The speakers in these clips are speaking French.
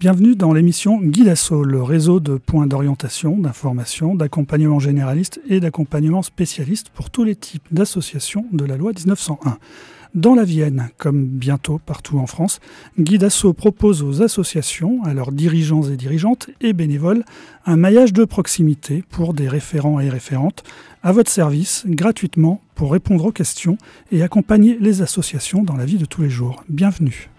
Bienvenue dans l'émission Guidasso, le réseau de points d'orientation, d'information, d'accompagnement généraliste et d'accompagnement spécialiste pour tous les types d'associations de la loi 1901. Dans la Vienne, comme bientôt partout en France, Guidasso propose aux associations, à leurs dirigeants et dirigeantes et bénévoles, un maillage de proximité pour des référents et référentes à votre service gratuitement pour répondre aux questions et accompagner les associations dans la vie de tous les jours. Bienvenue.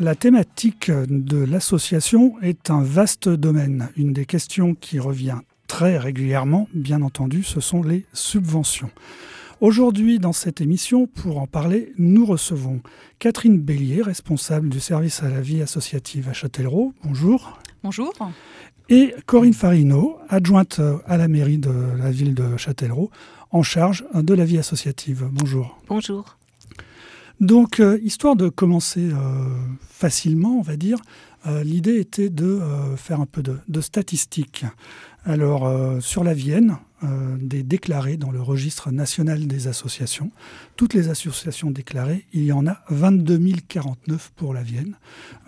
La thématique de l'association est un vaste domaine. Une des questions qui revient très régulièrement, bien entendu, ce sont les subventions. Aujourd'hui, dans cette émission, pour en parler, nous recevons Catherine Bélier, responsable du service à la vie associative à Châtellerault. Bonjour. Bonjour. Et Corinne Farino, adjointe à la mairie de la ville de Châtellerault, en charge de la vie associative. Bonjour. Bonjour. Donc, euh, histoire de commencer euh, facilement, on va dire, euh, l'idée était de faire un peu de statistiques. Alors, sur la Vienne, euh, des déclarés dans le registre national des associations. Toutes les associations déclarées, il y en a 22 049 pour la Vienne.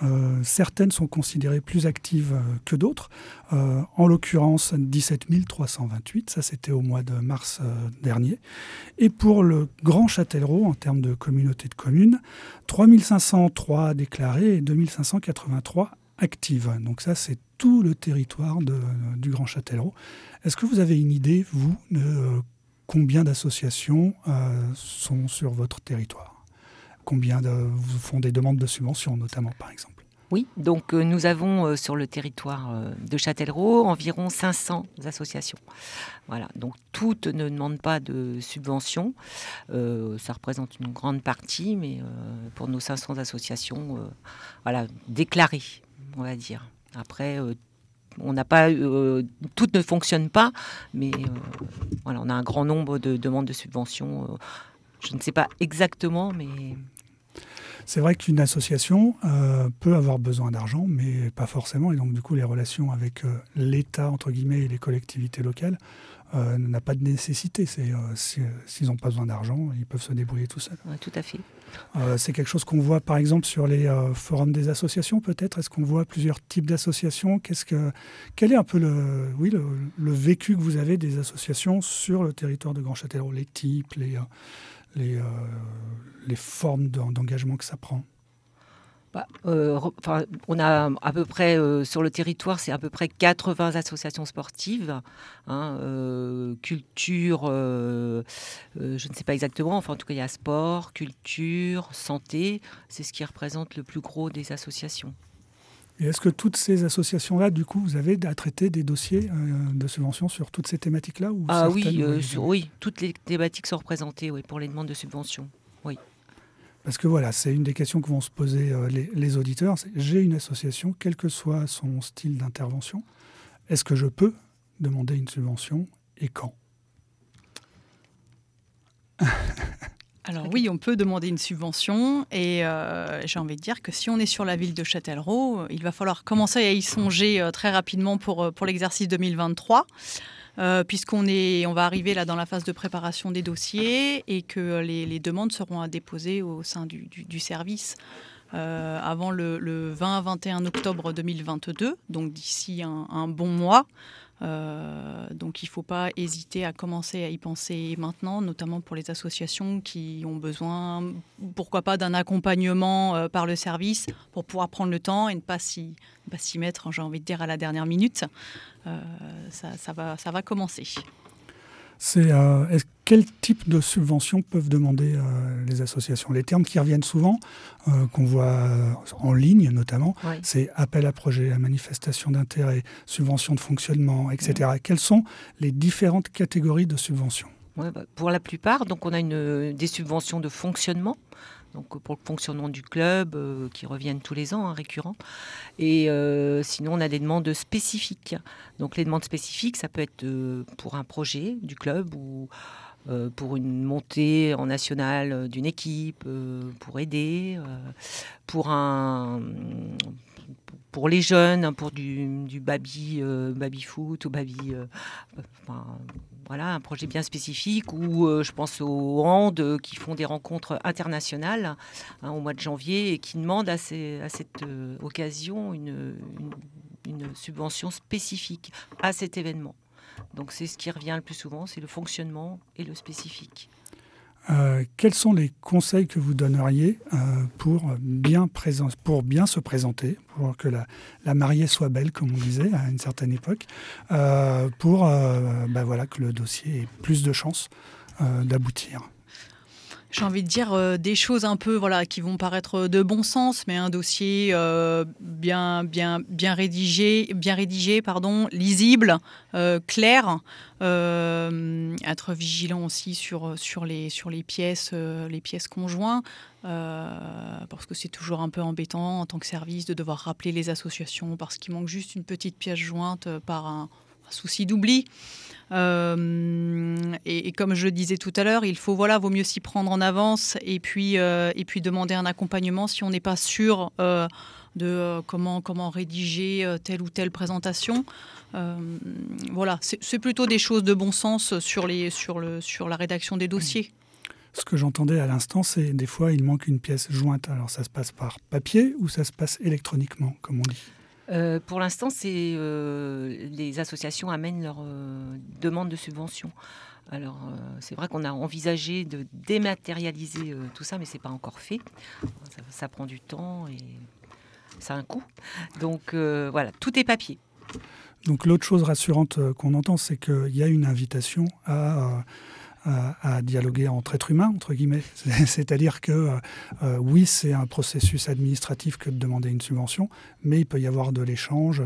Euh, certaines sont considérées plus actives euh, que d'autres. en l'occurrence, 17 328, ça c'était au mois de mars dernier. Et pour le Grand Châtellerault, en termes de communauté de communes, 3 503 déclarés et 2 583 actives. Donc ça, c'est tout le territoire du Grand Châtellerault. Est-ce que vous avez une idée, vous, de euh, combien d'associations euh, sont sur votre territoire? Combien vous font des demandes de subventions, notamment, par exemple? Oui, donc euh, nous avons sur le territoire de Châtellerault environ 500 associations. Voilà, donc toutes ne demandent pas de subventions. ça représente une grande partie, mais pour nos 500 associations, voilà, déclarées, on va dire. Après, on n'a pas, euh, toutes ne fonctionnent pas, mais euh, on a un grand nombre de demandes de subventions. Euh, je ne sais pas exactement, mais c'est vrai qu'une association peut avoir besoin d'argent, mais pas forcément. Et donc, du coup, les relations avec l'État, entre guillemets, et les collectivités locales euh, n'a pas de nécessité. C'est, euh, s'ils n'ont pas besoin d'argent, ils peuvent se débrouiller tout seuls. tout à fait. Euh, c'est quelque chose qu'on voit par exemple sur les forums des associations peut-être? Est-ce qu'on voit plusieurs types d'associations? Qu'est-ce que, Quel est un peu le, oui, le, vécu que vous avez des associations sur le territoire de Grand Châtellerault Les types, les, les, les formes d'engagement que ça prend? Bah, euh, on a à peu près euh, sur le territoire, c'est à peu près 80 associations sportives, hein, euh, culture, je ne sais pas exactement, enfin en tout cas il y a sport, culture, santé, c'est ce qui représente le plus gros des associations. Et est-ce que toutes ces associations-là, du coup, vous avez à traiter des dossiers de subvention sur toutes ces thématiques-là Ah oui, oui, toutes les thématiques sont représentées oui, pour les demandes de subvention. Oui. Parce que voilà, c'est une des questions que vont se poser euh, les, auditeurs. J'ai une association, quel que soit son style d'intervention. Est-ce que je peux demander une subvention et quand? Alors oui, on peut demander une subvention et euh, j'ai envie de dire que si on est sur la ville de Châtellerault, il va falloir commencer à y songer euh, très rapidement pour, pour l'exercice 2023. Euh, puisqu'on est, on va arriver là dans la phase de préparation des dossiers et que les, demandes seront à déposer au sein du, service. Euh, avant le, 20-21 octobre 2022, donc d'ici un, bon mois. Euh, donc il ne faut pas hésiter à commencer à y penser maintenant, notamment pour les associations qui ont besoin, pourquoi pas, d'un accompagnement euh, par le service pour pouvoir prendre le temps et ne pas s'y mettre, j'ai envie de dire, à la dernière minute. Euh, ça, va, commencer. Quel type de subventions peuvent demander euh, les associations? Les termes qui reviennent souvent, euh, qu'on voit euh, en ligne notamment, c'est appel à projet, à manifestation d'intérêt, subvention de fonctionnement, etc. Quelles sont les différentes catégories de subventions? Bah, Pour la plupart, donc on a une, des subventions de fonctionnement donc pour le fonctionnement du club, qui reviennent tous les ans, hein, récurrents. Et sinon, on a des demandes spécifiques. Donc les demandes spécifiques, ça peut être pour un projet du club ou euh, pour une montée en national euh, d'une équipe, euh, pour aider, pour un pour les jeunes, hein, pour du, baby, baby foot ou baby, voilà, un projet bien spécifique ou je pense aux Andes qui font des rencontres internationales hein, au mois de janvier et qui demandent à, cette occasion une, subvention spécifique à cet événement. Donc c'est ce qui revient le plus souvent, c'est le fonctionnement et le spécifique. Euh, quels sont les conseils que vous donneriez euh, pour, bien pour bien se présenter, pour que la, mariée soit belle, comme on disait à une certaine époque, euh, pour bah voilà, que le dossier ait plus de chances d'aboutir? J'ai envie de dire euh, des choses un peu voilà qui vont paraître de bon sens, mais un dossier euh, bien bien bien rédigé, bien rédigé pardon, lisible, euh, clair. être vigilant aussi sur sur les sur les pièces les pièces conjointes. parce que c'est toujours un peu embêtant en tant que service de devoir rappeler les associations parce qu'il manque juste une petite pièce jointe par un souci d'oubli. Euh, et, comme je le disais tout à l'heure, il faut voilà, vaut mieux s'y prendre en avance et puis euh, et puis demander un accompagnement si on n'est pas sûr euh, de comment comment rédiger telle ou telle présentation. voilà, c'est plutôt des choses de bon sens sur les sur le sur la rédaction des dossiers. Ce que j'entendais à l'instant, c'est des fois il manque une pièce jointe. Alors ça se passe par papier ou ça se passe électroniquement, comme on dit? Euh, pour l'instant, c'est euh, les associations amènent leurs euh, demandes de subvention. Alors, c'est vrai qu'on a envisagé de dématérialiser tout ça, mais c'est pas encore fait. Ça, prend du temps et ça a un coût. Donc voilà, tout est papier. Donc l'autre chose rassurante qu'on entend, c'est qu'il y a une invitation à à, dialoguer entre êtres humains, entre guillemets. C'est-à-dire que euh, euh, oui, c'est un processus administratif que de demander une subvention, mais il peut y avoir de l'échange, euh,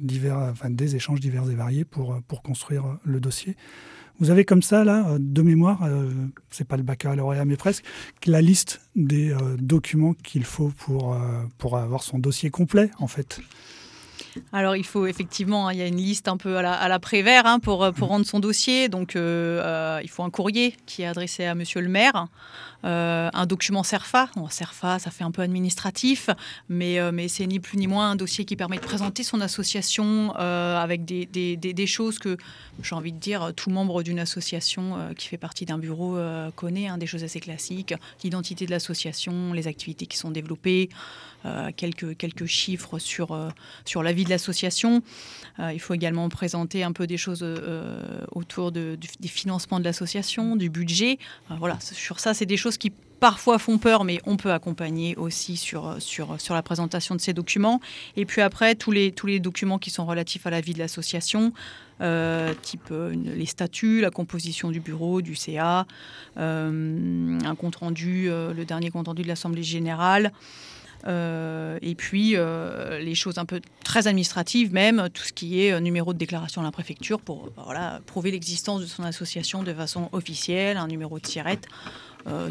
divers, enfin, des échanges divers et variés pour, pour construire le dossier. Vous avez comme ça, là, de mémoire, c'est pas le baccalauréat, mais presque, la liste des documents qu'il faut pour, pour avoir son dossier complet, en fait. Alors il faut effectivement, hein, il y a une liste un peu à la, à Prévert hein, pour, pour mm. rendre son dossier. Donc euh, euh, il faut un courrier qui est adressé à Monsieur le maire, euh, un document CERFA. Bon, CERFA, ça fait un peu administratif, mais, mais c'est ni plus ni moins un dossier qui permet de présenter son association avec des, des, des, choses que j'ai envie de dire tout membre d'une association qui fait partie d'un bureau connaît, hein, des choses assez classiques, l'identité de l'association, les activités qui sont développées, quelques, quelques chiffres sur, sur la vie de l'association. Euh, il faut également présenter un peu des choses euh, autour des financements de l'association, du budget. Euh, voilà, sur ça, c'est des choses qui parfois font peur, mais on peut accompagner aussi sur, sur, sur la présentation de ces documents. Et puis après, tous les, tous les documents qui sont relatifs à la vie de l'association, type les statuts, la composition du bureau, du CA, un compte rendu, le dernier compte rendu de l'Assemblée générale. Euh, et puis euh, les choses un peu très administratives même, tout ce qui est euh, numéro de déclaration à la préfecture pour voilà, prouver l'existence de son association de façon officielle, un numéro de tirette.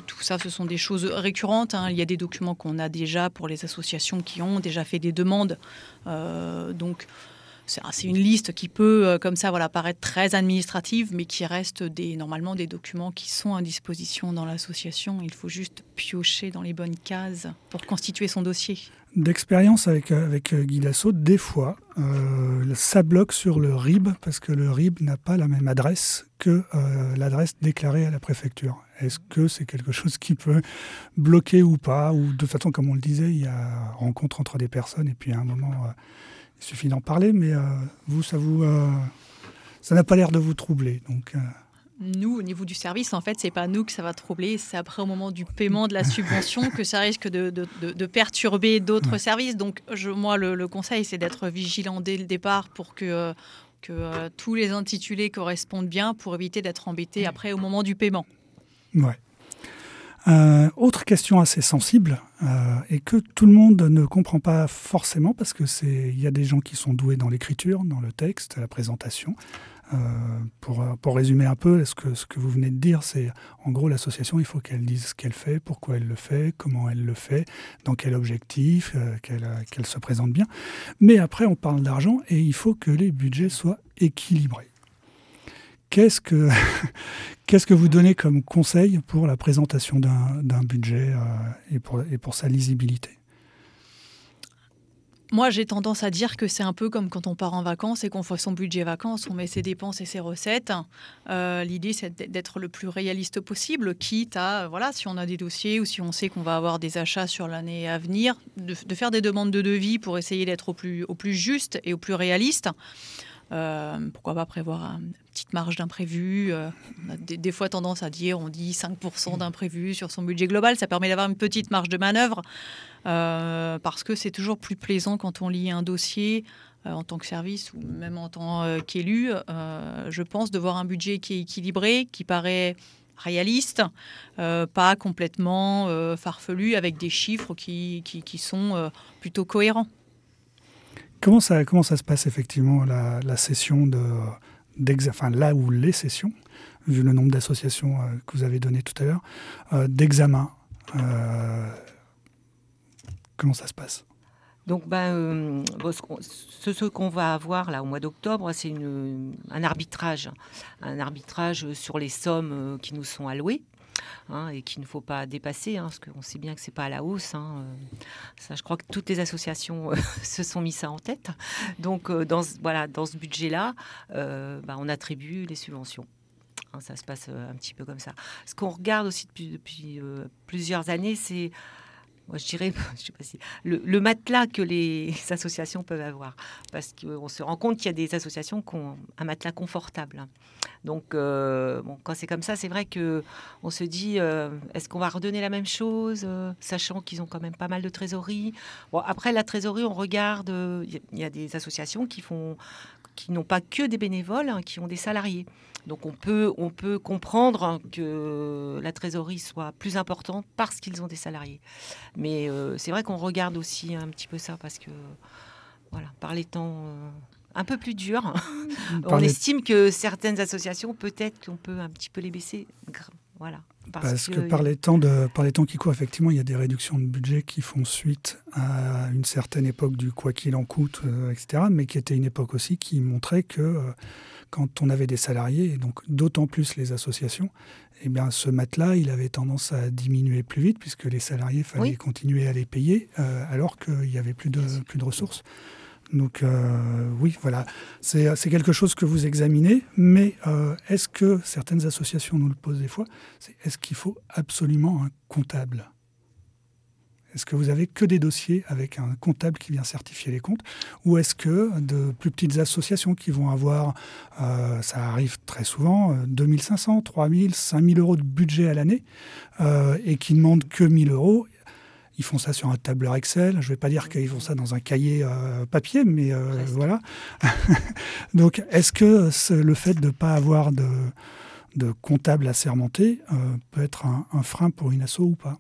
tout ça, ce sont des choses récurrentes. Hein. Il y a des documents qu'on a déjà pour les associations qui ont déjà fait des demandes. donc, c'est une liste qui peut, euh, comme ça, voilà, paraître très administrative, mais qui reste normalement des documents qui sont à disposition dans l'association. Il faut juste piocher dans les bonnes cases pour constituer son dossier. D'expérience avec, euh, avec euh, Guy des fois, ça bloque sur le RIB parce que le RIB n'a pas la même adresse que l'adresse déclarée à la préfecture. Est-ce que c'est quelque chose qui peut bloquer ou pas? Ou de façon, comme on le disait, il y a rencontre entre des personnes et puis à un moment il suffit d'en parler, mais euh, vous, ça vous, euh, ça n'a pas l'air de vous troubler. Donc, euh. nous, au niveau du service, en fait, c'est pas nous que ça va troubler, c'est après au moment du paiement de la subvention que ça risque de, de, perturber d'autres services. Donc, je, moi, le, conseil, c'est d'être vigilant dès le départ pour que, que tous les intitulés correspondent bien pour éviter d'être embêté après au moment du paiement. Ouais. Euh, autre question assez sensible euh, et que tout le monde ne comprend pas forcément parce que c'est il y a des gens qui sont doués dans l'écriture, dans le texte, la présentation. Euh, pour, pour, résumer un peu, ce que, ce que vous venez de dire, c'est en gros l'association, il faut qu'elle dise ce qu'elle fait, pourquoi elle le fait, comment elle le fait, dans quel objectif, qu'elle se présente bien. Mais après, on parle d'argent et il faut que les budgets soient équilibrés. Qu'est-ce que, qu'est-ce que vous donnez comme conseil pour la présentation d'un, budget euh, et, pour, et pour sa lisibilité? Moi, j'ai tendance à dire que c'est un peu comme quand on part en vacances et qu'on fait son budget vacances, on met ses dépenses et ses recettes. Euh, l'idée, c'est d'être le plus réaliste possible, quitte à, voilà, si on a des dossiers ou si on sait qu'on va avoir des achats sur l'année à venir, de, faire des demandes de devis pour essayer d'être au plus, au plus juste et au plus réaliste. Euh, pourquoi pas prévoir une petite marge d'imprévu euh, On a des, fois tendance à dire, on dit 5% d'imprévu sur son budget global. Ça permet d'avoir une petite marge de manœuvre euh, parce que c'est toujours plus plaisant quand on lit un dossier en tant que service ou même en tant qu'élu. je pense de voir un budget qui est équilibré, qui paraît réaliste, pas complètement farfelu, avec des chiffres qui, qui, qui sont plutôt cohérents. Comment ça, comment ça se passe effectivement la, session de, enfin là où les sessions, vu le nombre d'associations euh, que vous avez donné tout à l'heure, euh, d'examen euh, Comment ça se passe? Donc, ben, ce, qu'on va avoir là au mois d'octobre, c'est un arbitrage, un arbitrage sur les sommes qui nous sont allouées. Hein, et qu'il ne faut pas dépasser, hein, parce qu'on sait bien que c'est pas à la hausse. Hein, euh. je crois que toutes les associations euh, se sont mis ça en tête. Donc, euh, dans, voilà, dans ce budget-là, bah, on attribue les subventions. ça se passe un petit peu comme ça. Ce qu'on regarde aussi depuis plusieurs années, c'est moi, je dirais, je sais pas si, le, matelas que les associations peuvent avoir. Parce qu'on se rend compte qu'il y a des associations qui ont un matelas confortable. Donc, euh, bon, quand c'est comme ça, c'est vrai que on se dit, euh, est-ce qu'on va redonner la même chose, euh, sachant qu'ils ont quand même pas mal de trésorerie? Bon, après la trésorerie, on regarde, il y, a des associations qui font, qui n'ont pas que des bénévoles, hein, qui ont des salariés. Donc on peut, on peut comprendre que la trésorerie soit plus importante parce qu'ils ont des salariés. Mais euh, c'est vrai qu'on regarde aussi un petit peu ça parce que, voilà, par les temps euh, un peu plus durs, on estime que certaines associations, peut-être qu'on peut un petit peu les baisser. Voilà. Parce, que, par, les temps de, par les temps qui courent, effectivement, il y a des réductions de budget qui font suite à une certaine époque du quoi qu'il en coûte, euh, etc., mais qui était une époque aussi qui montrait que quand on avait des salariés, et donc d'autant plus les associations, eh bien, ce matelas, il avait tendance à diminuer plus vite puisque les salariés, fallait continuer à les payer euh, alors qu'il n'y avait plus de, plus de ressources. Donc euh, oui, voilà, c'est quelque chose que vous examinez, mais euh, est-ce que certaines associations nous le posent des fois, est-ce qu'il faut absolument un comptable? Est-ce que vous avez que des dossiers avec un comptable qui vient certifier les comptes? Ou est-ce que de plus petites associations qui vont avoir, euh, ça arrive très souvent, 2500, 3000, 5000 euros de budget à l'année euh, et qui demandent que 1000 euros ils font ça sur un tableur Excel. Je ne vais pas dire qu'ils font ça dans un cahier euh, papier, mais voilà. Donc, est-ce que le fait de ne pas avoir de, de comptable assermenté peut être un, un frein pour une asso ou pas?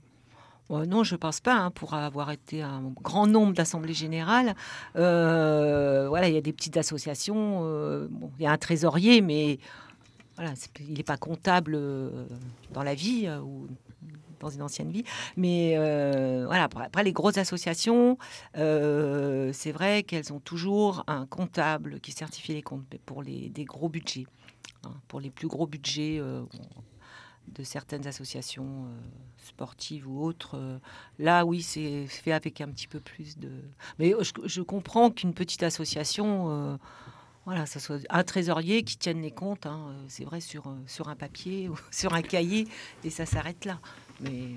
Non, je ne pense pas. Hein, pour avoir été un grand nombre d'assemblées générales, euh, voilà, il y a des petites associations. Euh, il y a un trésorier, mais voilà, il n'est pas comptable euh, dans la vie ou dans une ancienne vie. Mais voilà, après, les grosses associations, c'est vrai qu'elles ont toujours un comptable qui certifie les comptes pour les, des gros budgets. Hein, pour les plus gros budgets, de certaines associations euh, sportives ou autres. Euh, là, oui, c'est fait avec un petit peu plus de. Mais je, comprends qu'une petite association, euh, voilà, ça soit un trésorier qui tienne les comptes, hein, c'est vrai, sur, sur un papier ou sur un cahier, et ça s'arrête là. Mais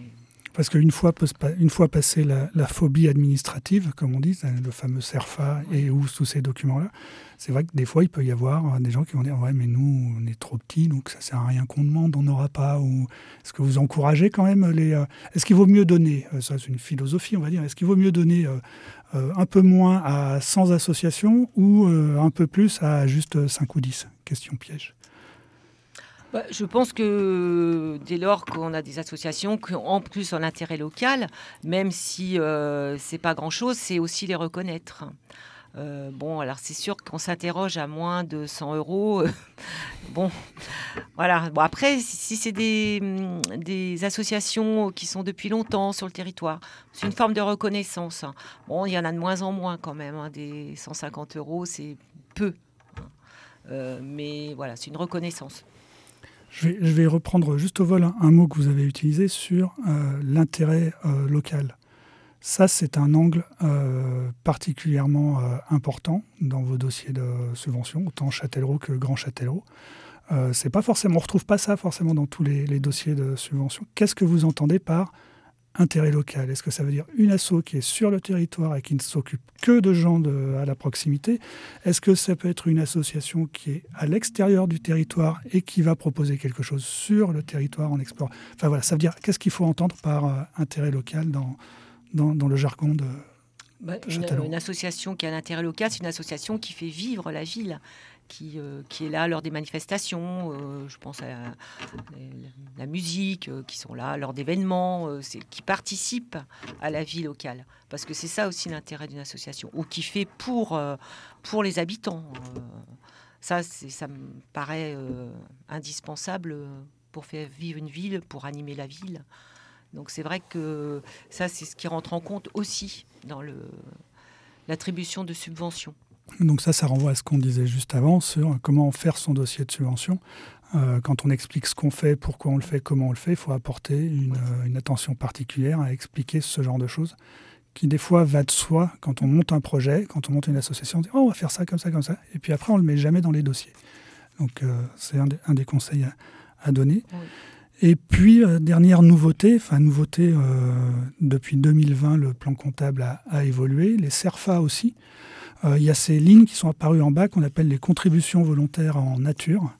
parce qu'une fois, une fois passée la, phobie administrative, comme on dit, le fameux CERFA et ou tous ces documents-là, c'est vrai que des fois, il peut y avoir des gens qui vont dire Ouais, mais nous, on est trop petits, donc ça sert à rien qu'on demande, on n'aura pas. Ou est-ce que vous encouragez quand même les. Euh, est-ce qu'il vaut mieux donner euh, Ça, c'est une philosophie, on va dire. Est-ce qu'il vaut mieux donner euh, un peu moins à 100 associations ou un peu plus à juste 5 ou 10 Question piège. Bah, je pense que dès lors qu'on a des associations qui ont en plus un intérêt local, même si euh, c'est pas grand-chose, c'est aussi les reconnaître. Euh, bon, alors c'est sûr qu'on s'interroge à moins de 100 euros. bon, voilà. Bon, après, si, c'est des, des, associations qui sont depuis longtemps sur le territoire, c'est une forme de reconnaissance. Bon, il y en a de moins en moins quand même. Hein, des 150 euros, c'est peu. Hein. Euh, mais voilà, c'est une reconnaissance. Je vais, reprendre juste au vol un, mot que vous avez utilisé sur euh, l'intérêt local. Ça, c'est un angle particulièrement important dans vos dossiers de subvention, autant Châtellerault que Grand Châtellerault. c'est pas forcément, on retrouve pas ça forcément dans tous les, dossiers de subvention. Qu'est-ce que vous entendez par intérêt local? Est-ce que ça veut dire une asso qui est sur le territoire et qui ne s'occupe que de gens à la proximité? Est-ce que ça peut être une association qui est à l'extérieur du territoire et qui va proposer quelque chose sur le territoire en explorant? Enfin voilà, ça veut dire qu'est-ce qu'il faut entendre par euh, intérêt local dans, dans, le jargon de, bah, une, association qui a un intérêt local, c'est une association qui fait vivre la ville qui, euh, qui, est là lors des manifestations. Euh, je pense à la, musique, euh, qui sont là lors d'événements, qui participent à la vie locale. Parce que c'est ça aussi l'intérêt d'une association, ou qui fait pour, pour les habitants. ça, ça me paraît indispensable pour faire vivre une ville, pour animer la ville. Donc c'est vrai que ça, c'est ce qui rentre en compte aussi dans l'attribution de subventions. Donc ça, ça renvoie à ce qu'on disait juste avant sur comment faire son dossier de subvention. Euh, quand on explique ce qu'on fait, pourquoi on le fait, comment on le fait, il faut apporter une, euh, attention particulière à expliquer ce genre de choses qui des fois va de soi quand on monte un projet, quand on monte une association, on dit oh, on va faire ça comme ça, comme ça, et puis après on ne le met jamais dans les dossiers. Donc euh, c'est un, des conseils à, donner. Et puis, dernière nouveauté, enfin nouveauté, depuis 2020, le plan comptable a, a évolué, les CERFA aussi. Euh, il y a ces lignes qui sont apparues en bas qu'on appelle les contributions volontaires en nature.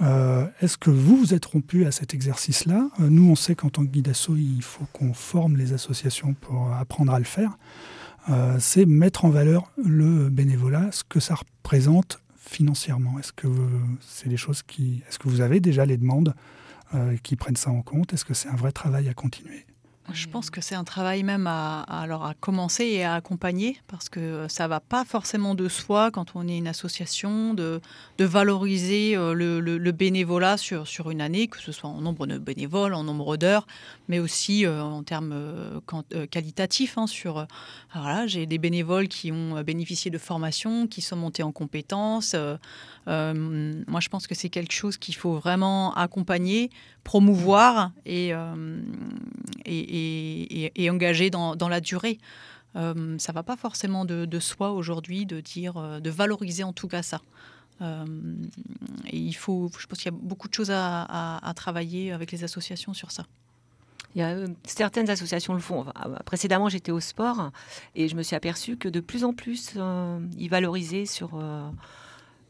Euh, est-ce que vous vous êtes rompu à cet exercice-là? Euh, Nous, on sait qu'en tant que guide asso, il faut qu'on forme les associations pour apprendre à le faire. c'est mettre en valeur le bénévolat, ce que ça représente financièrement. Est-ce que c'est des choses qui, est-ce que vous avez déjà les demandes? Qui prennent ça en compte. Est-ce que c'est un vrai travail à continuer? Je pense que c'est un travail même à, alors à commencer et à accompagner parce que ça va pas forcément de soi quand on est une association de, de valoriser euh, le, le, bénévolat sur, sur une année, que ce soit en nombre de bénévoles, en nombre d'heures, mais aussi euh, en termes euh, qualitatifs. Hein, sur, voilà, j'ai des bénévoles qui ont bénéficié de formations, qui sont montés en compétences. moi, je pense que c'est quelque chose qu'il faut vraiment accompagner, promouvoir et, et et, engagé dans, la durée. Euh, ça va pas forcément de, soi aujourd'hui de dire, euh, de valoriser en tout cas ça. Euh, et il faut, je pense qu'il y a beaucoup de choses à, travailler avec les associations sur ça. Il y a, certaines associations le font. précédemment, j'étais au sport et je me suis aperçu que de plus en plus, ils valorisaient sur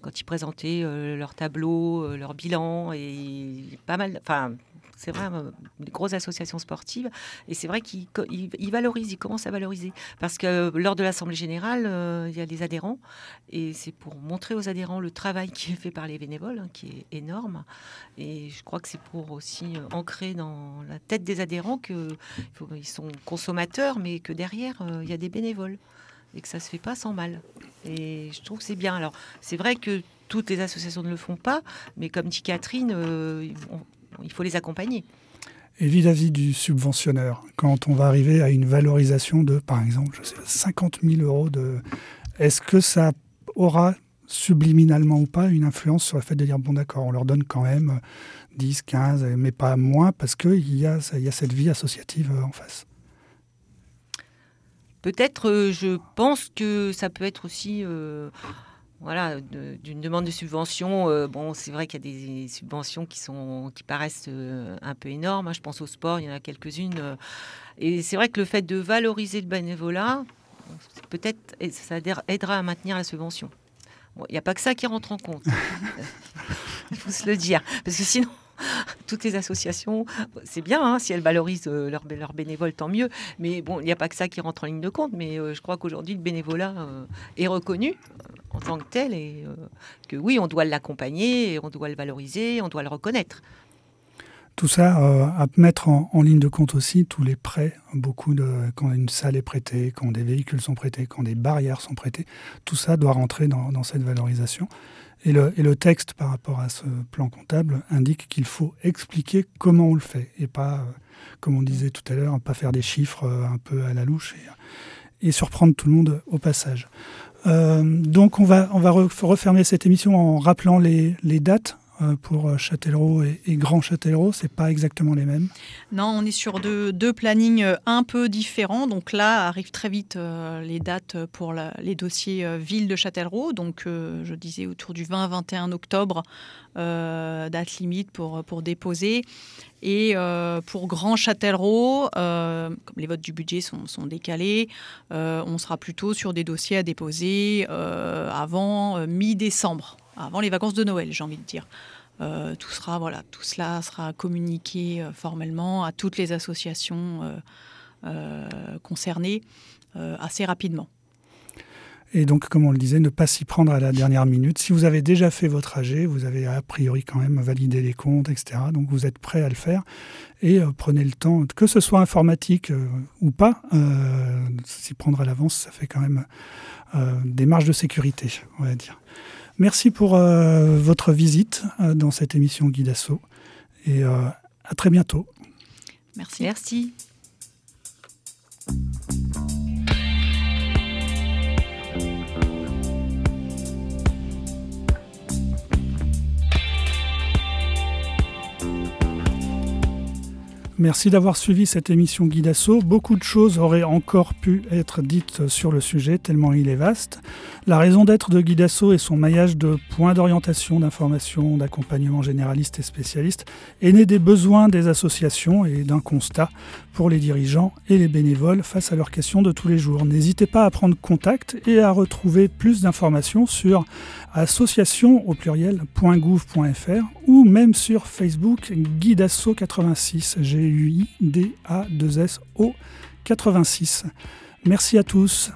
quand ils présentaient leur tableau, leur bilan et pas mal. Enfin, c'est vrai, euh, des grosses associations sportives. Et c'est vrai qu'ils valorisent, ils commencent à valoriser. Parce que euh, lors de l'Assemblée générale, euh, il y a des adhérents. Et c'est pour montrer aux adhérents le travail qui est fait par les bénévoles, hein, qui est énorme. Et je crois que c'est pour aussi ancrer dans la tête des adhérents qu'ils sont consommateurs, mais que derrière, il y a des bénévoles. Et que ça se fait pas sans mal. Et je trouve que c'est bien. Alors, c'est vrai que toutes les associations ne le font pas, mais comme dit Catherine, il faut les accompagner. Et vis-à-vis du subventionneur, quand on va arriver à une valorisation de, par exemple, je sais, 50 000 euros, de, est-ce que ça aura subliminalement ou pas une influence sur le fait de dire, bon d'accord, on leur donne quand même 10, 15, mais pas moins, parce qu'il y a, y a cette vie associative en face? Peut-être, euh, je pense que ça peut être aussi... Euh, voilà, d'une demande de subvention. Euh, bon, c'est vrai qu'il y a des subventions qui sont qui paraissent euh, un peu énormes. Hein. Je pense au sport, il y en a quelques-unes. Euh. et c'est vrai que le fait de valoriser le bénévolat, peut-être ça aidera à maintenir la subvention. Il n'y a pas que ça qui rentre en compte. Il faut se le dire, parce que sinon. toutes les associations, c'est bien hein, si elles valorisent leurs leur bénévoles, tant mieux. Mais bon, il n'y a pas que ça qui rentre en ligne de compte. Mais je crois qu'aujourd'hui, le bénévolat est reconnu en tant que tel et euh, que oui, on doit l'accompagner, on doit le valoriser, on doit le reconnaître. Tout ça euh, à mettre en, ligne de compte aussi tous les prêts, beaucoup de quand une salle est prêtée, quand des véhicules sont prêtés, quand des barrières sont prêtées, tout ça doit rentrer dans, cette valorisation. Et le, texte par rapport à ce plan comptable indique qu'il faut expliquer comment on le fait et pas, euh, comme on disait tout à l'heure, pas faire des chiffres un peu à la louche et, surprendre tout le monde au passage. Euh, donc on va, on va refermer cette émission en rappelant les, dates. Euh, pour Châtellerault et, Grand Châtellerault, c'est pas exactement les mêmes? Non, on est sur deux, plannings un peu différents. Donc là, arrivent très vite les dates pour les dossiers ville de Châtellerault. Donc je disais autour du 20-21 octobre, date limite pour, déposer. Et euh, pour Grand Châtellerault, euh, comme les votes du budget sont, décalés, euh, on sera plutôt sur des dossiers à déposer avant mi-décembre, avant les vacances de Noël, j'ai envie de dire. tout sera voilà, tout cela sera communiqué formellement à toutes les associations concernées assez rapidement. Et donc, comme on le disait, ne pas s'y prendre à la dernière minute. Si vous avez déjà fait votre AG, vous avez a priori quand même validé les comptes, etc. Donc, vous êtes prêt à le faire. Et euh, prenez le temps, que ce soit informatique euh, ou pas, euh, s'y prendre à l'avance, ça fait quand même des marges de sécurité, on va dire. Merci pour votre visite dans cette émission Guidasso. Et à très bientôt. Merci. Merci. Merci d'avoir suivi cette émission Guidasso. Beaucoup de choses auraient encore pu être dites sur le sujet, tellement il est vaste. La raison d'être de Guidasso et son maillage de points d'orientation, d'information, d'accompagnement généraliste et spécialiste est né des besoins des associations et d'un constat pour les dirigeants et les bénévoles face à leurs questions de tous les jours. N'hésitez pas à prendre contact et à retrouver plus d'informations sur association au pluriel.gouv.fr ou même sur Facebook Guidasso86, G-U-I-D-A-2-S-O 86. Merci à tous